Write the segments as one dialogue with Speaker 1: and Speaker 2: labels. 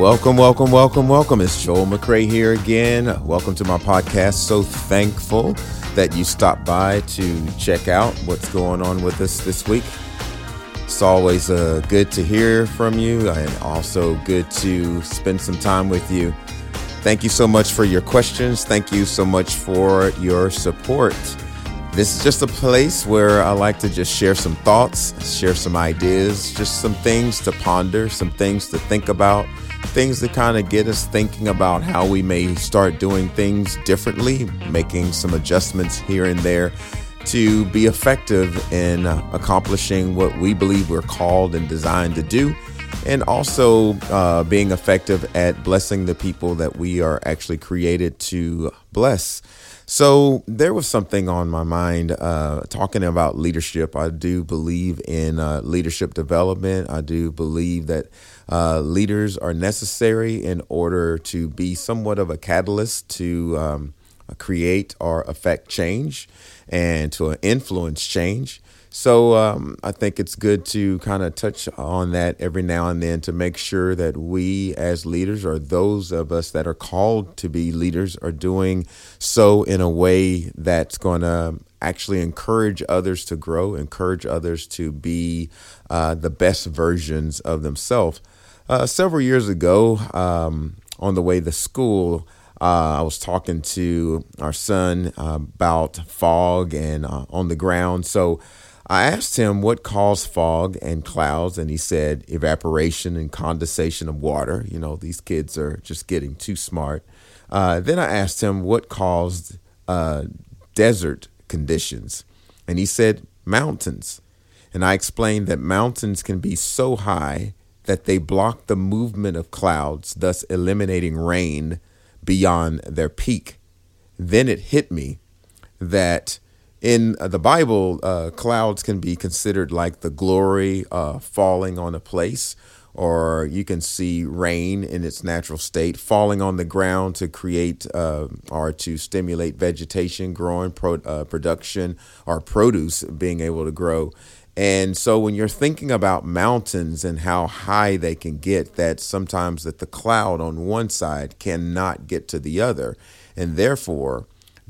Speaker 1: Welcome, welcome, welcome, welcome. It's Joel McCray here again. Welcome to my podcast. So thankful that you stopped by to check out what's going on with us this week. It's always uh, good to hear from you and also good to spend some time with you. Thank you so much for your questions. Thank you so much for your support. This is just a place where I like to just share some thoughts, share some ideas, just some things to ponder, some things to think about, things that kind of get us thinking about how we may start doing things differently, making some adjustments here and there to be effective in accomplishing what we believe we're called and designed to do, and also uh, being effective at blessing the people that we are actually created to bless. So there was something on my mind uh, talking about leadership. I do believe in uh, leadership development. I do believe that uh, leaders are necessary in order to be somewhat of a catalyst to um, create or affect change and to influence change. So um, I think it's good to kind of touch on that every now and then to make sure that we, as leaders, or those of us that are called to be leaders, are doing so in a way that's going to actually encourage others to grow, encourage others to be uh, the best versions of themselves. Uh, several years ago, um, on the way to school, uh, I was talking to our son uh, about fog and uh, on the ground. So I asked him what caused fog and clouds, and he said evaporation and condensation of water. You know, these kids are just getting too smart. Uh, then I asked him what caused uh, desert conditions, and he said mountains. And I explained that mountains can be so high that they block the movement of clouds, thus eliminating rain beyond their peak. Then it hit me that in uh, the Bible, uh, clouds can be considered like the glory uh, falling on a place, or you can see rain in its natural state falling on the ground to create uh, or to stimulate vegetation, growing pro- uh, production, or produce being able to grow. And so when you're thinking about mountains and how high they can get, that sometimes that the cloud on one side cannot get to the other. And therefore,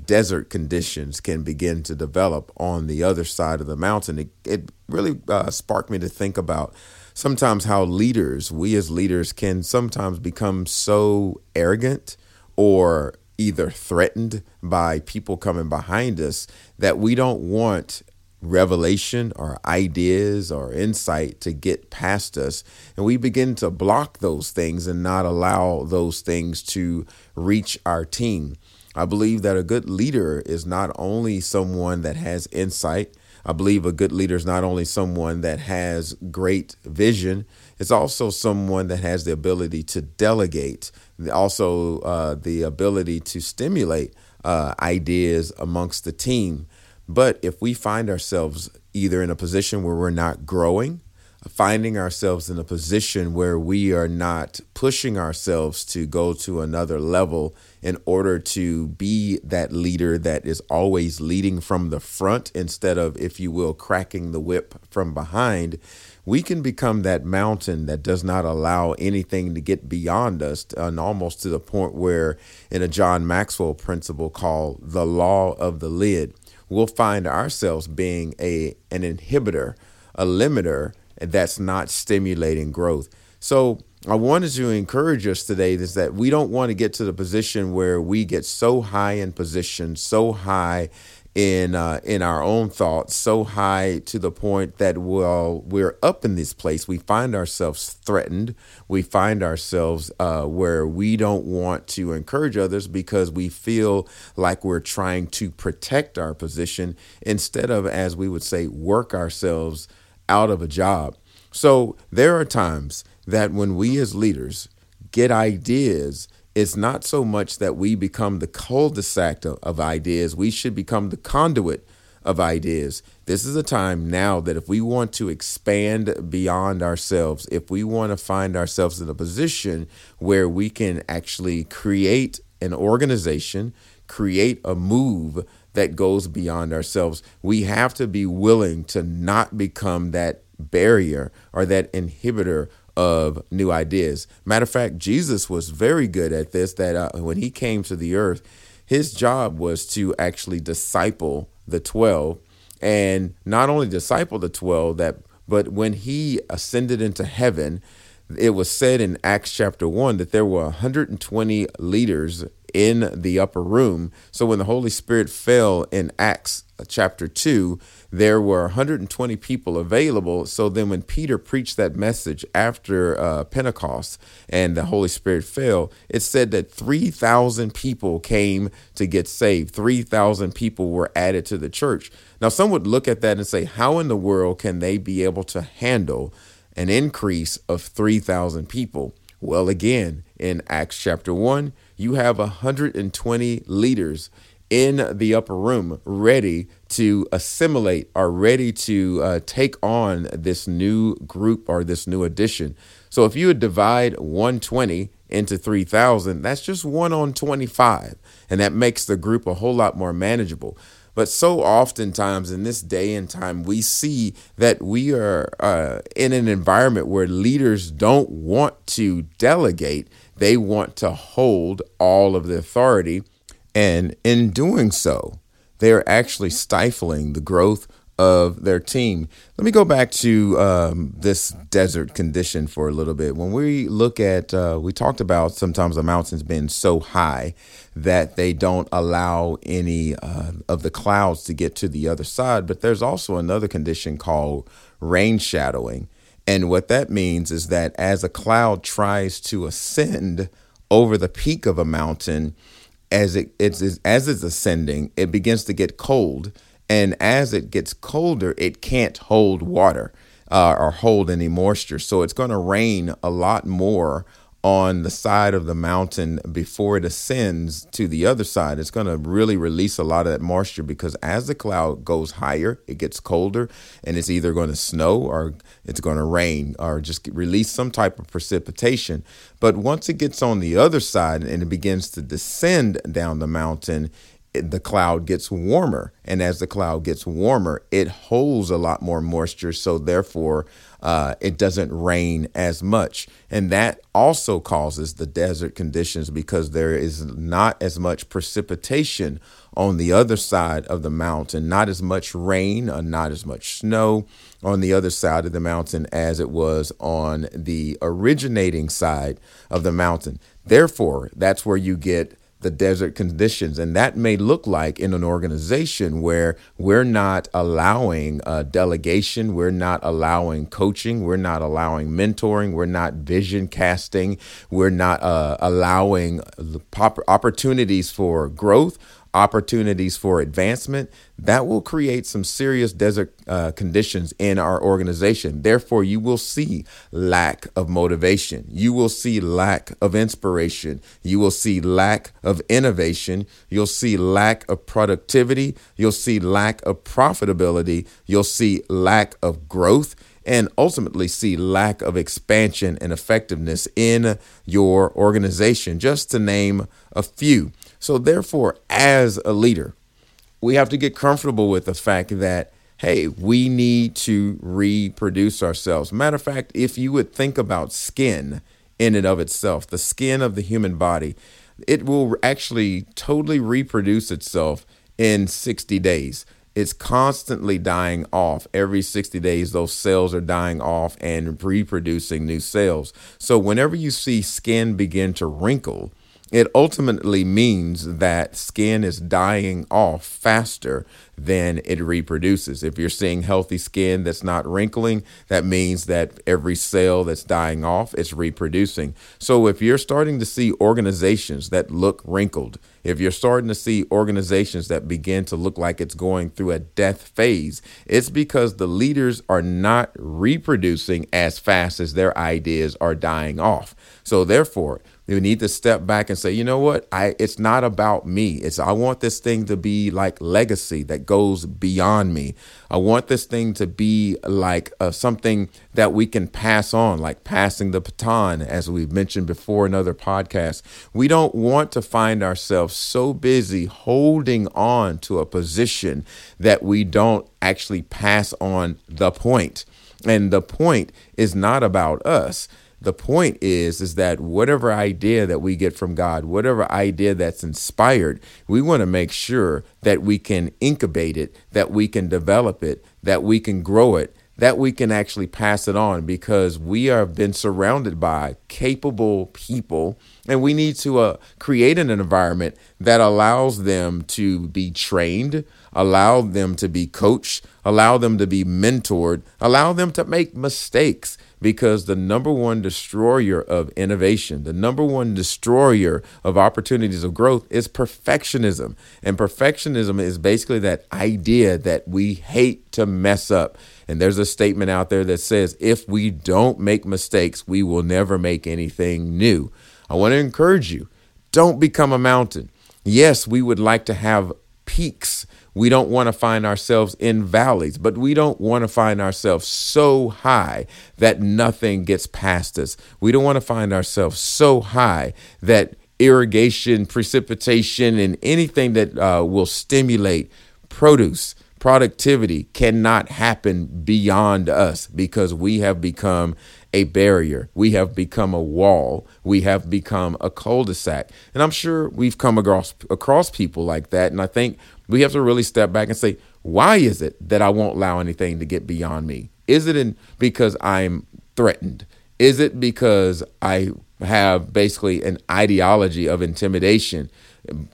Speaker 1: desert conditions can begin to develop on the other side of the mountain. It, it really uh, sparked me to think about sometimes how leaders, we as leaders, can sometimes become so arrogant or either threatened by people coming behind us that we don't want revelation or ideas or insight to get past us. And we begin to block those things and not allow those things to reach our team. I believe that a good leader is not only someone that has insight. I believe a good leader is not only someone that has great vision, it's also someone that has the ability to delegate, also uh, the ability to stimulate uh, ideas amongst the team. But if we find ourselves either in a position where we're not growing, finding ourselves in a position where we are not pushing ourselves to go to another level in order to be that leader that is always leading from the front instead of, if you will, cracking the whip from behind, we can become that mountain that does not allow anything to get beyond us, and almost to the point where, in a John Maxwell principle called the law of the lid, we'll find ourselves being a an inhibitor, a limiter that's not stimulating growth. So I wanted to encourage us today is that we don't want to get to the position where we get so high in position, so high in uh, in our own thoughts, so high to the point that well we're up in this place, we find ourselves threatened. We find ourselves uh, where we don't want to encourage others because we feel like we're trying to protect our position instead of, as we would say, work ourselves out of a job. So there are times that when we as leaders get ideas, it's not so much that we become the cul-de-sac of ideas. We should become the conduit of ideas. This is a time now that if we want to expand beyond ourselves, if we want to find ourselves in a position where we can actually create an organization, create a move that goes beyond ourselves, we have to be willing to not become that barrier or that inhibitor of new ideas. Matter of fact, Jesus was very good at this. That uh, when he came to the earth, his job was to actually disciple the twelve, and not only disciple the twelve that, but when he ascended into heaven, it was said in Acts chapter one that there were 120 leaders in the upper room. So when the Holy Spirit fell in Acts chapter 2, there were 120 people available. So then when Peter preached that message after uh, Pentecost and the Holy Spirit fell, it said that 3,000 people came to get saved. 3,000 people were added to the church. Now, some would look at that and say, how in the world can they be able to handle an increase of 3,000 people? Well, again, in Acts chapter 1, you have 120 leaders in the upper room ready to assimilate are ready to uh, take on this new group or this new addition. So if you would divide 120 into 3000 that's just one on 25 and that makes the group a whole lot more manageable but so oftentimes in this day and time, we see that we are uh, in an environment where leaders don't want to delegate, they want to hold all of the authority. And in doing so, they are actually stifling the growth of their team. Let me go back to um, this desert condition for a little bit. When we look at, uh, we talked about sometimes the mountains being so high that they don't allow any uh, of the clouds to get to the other side. But there's also another condition called rain shadowing. And what that means is that as a cloud tries to ascend over the peak of a mountain, as it, it's as it's ascending, it begins to get cold and as it gets colder, it can't hold water uh, or hold any moisture. So it's going to rain a lot more on the side of the mountain before it ascends to the other side. It's going to really release a lot of that moisture because as the cloud goes higher, it gets colder and it's either going to snow or it's going to rain or just release some type of precipitation. But once it gets on the other side and it begins to descend down the mountain, the cloud gets warmer. And as the cloud gets warmer, it holds a lot more moisture. So, therefore, uh, it doesn't rain as much. And that also causes the desert conditions because there is not as much precipitation on the other side of the mountain, not as much rain or not as much snow on the other side of the mountain as it was on the originating side of the mountain. Therefore, that's where you get the desert conditions. And that may look like in an organization where we're not allowing uh, delegation, we're not allowing coaching, we're not allowing mentoring, we're not vision casting, we're not uh, allowing opportunities for growth opportunities for advancement, that will create some serious desert uh, conditions in our organization. Therefore, you will see lack of motivation. You will see lack of inspiration. You will see lack of innovation. You'll see lack of productivity. You'll see lack of profitability. You'll see lack of growth and ultimately see lack of expansion and effectiveness in your organization, just to name a few. So, therefore, as a leader, we have to get comfortable with the fact that, hey, we need to reproduce ourselves. Matter of fact, if you would think about skin in and of itself, the skin of the human body, it will actually totally reproduce itself in 60 days. It's constantly dying off. Every 60 days, those cells are dying off and reproducing new cells. So, whenever you see skin begin to wrinkle, it ultimately means that skin is dying off faster than it reproduces. If you're seeing healthy skin that's not wrinkling, that means that every cell that's dying off is reproducing. So if you're starting to see organizations that look wrinkled, if you're starting to see organizations that begin to look like it's going through a death phase, it's because the leaders are not reproducing as fast as their ideas are dying off. So therefore, we need to step back and say, you know what? I it's not about me. It's I want this thing to be like legacy that goes beyond me. I want this thing to be like uh, something that we can pass on, like passing the baton, as we've mentioned before in other podcasts. We don't want to find ourselves so busy holding on to a position that we don't actually pass on the point. And the point is not about us the point is is that whatever idea that we get from God, whatever idea that's inspired, we want to make sure that we can incubate it, that we can develop it, that we can grow it, that we can actually pass it on because we have been surrounded by capable people and we need to uh, create an environment that allows them to be trained, allow them to be coached, allow them to be mentored, allow them to make mistakes because the number one destroyer of innovation, the number one destroyer of opportunities of growth is perfectionism. And perfectionism is basically that idea that we hate to mess up. And there's a statement out there that says, if we don't make mistakes, we will never make anything new. I want to encourage you don't become a mountain. Yes, we would like to have peaks we don't want to find ourselves in valleys, but we don't want to find ourselves so high that nothing gets past us. We don't want to find ourselves so high that irrigation, precipitation, and anything that uh, will stimulate produce, productivity cannot happen beyond us because we have become a barrier. We have become a wall. We have become a cul-de-sac. And I'm sure we've come across across people like that. And I think we have to really step back and say, why is it that I won't allow anything to get beyond me? Is it in because I'm threatened? Is it because I have basically an ideology of intimidation?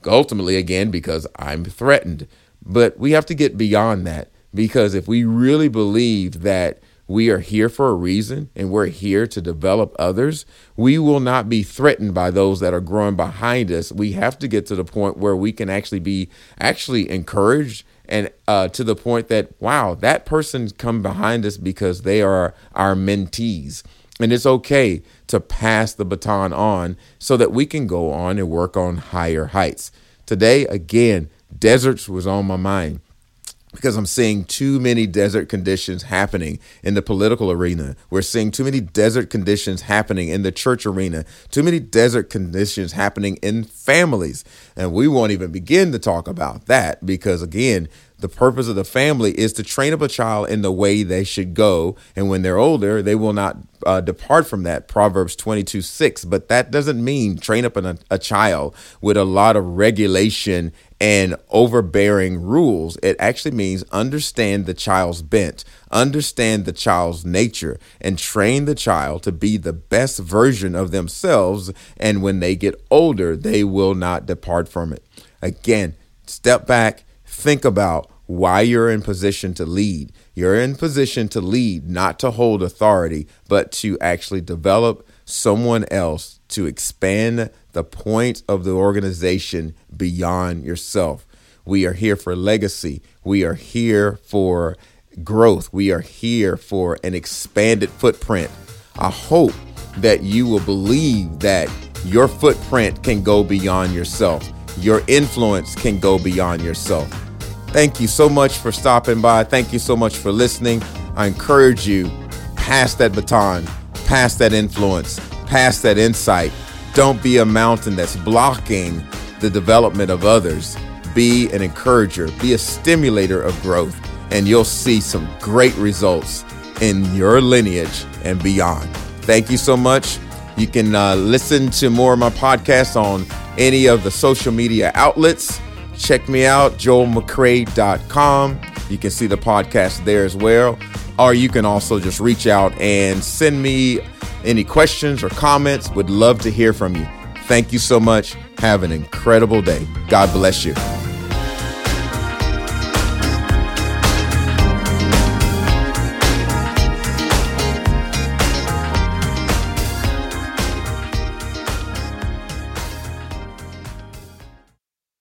Speaker 1: Ultimately, again, because I'm threatened. But we have to get beyond that because if we really believe that we are here for a reason and we're here to develop others. We will not be threatened by those that are growing behind us. We have to get to the point where we can actually be actually encouraged and uh, to the point that, wow, that person's come behind us because they are our mentees. And it's okay to pass the baton on so that we can go on and work on higher heights. Today, again, deserts was on my mind because I'm seeing too many desert conditions happening in the political arena. We're seeing too many desert conditions happening in the church arena, too many desert conditions happening in families. And we won't even begin to talk about that because, again, the purpose of the family is to train up a child in the way they should go. And when they're older, they will not uh, depart from that. Proverbs 22 6. But that doesn't mean train up a, a child with a lot of regulation and overbearing rules. It actually means understand the child's bent, understand the child's nature, and train the child to be the best version of themselves. And when they get older, they will not depart from it. Again, step back think about why you're in position to lead. You're in position to lead, not to hold authority, but to actually develop someone else to expand the point of the organization beyond yourself. We are here for legacy. We are here for growth. We are here for an expanded footprint. I hope that you will believe that your footprint can go beyond yourself. Your influence can go beyond yourself. Thank you so much for stopping by. Thank you so much for listening. I encourage you, pass that baton, pass that influence, pass that insight. Don't be a mountain that's blocking the development of others. Be an encourager, be a stimulator of growth, and you'll see some great results in your lineage and beyond. Thank you so much. You can uh, listen to more of my podcasts on any of the social media outlets. Check me out, joelmccrae.com. You can see the podcast there as well. Or you can also just reach out and send me any questions or comments. Would love to hear from you. Thank you so much. Have an incredible day. God bless you.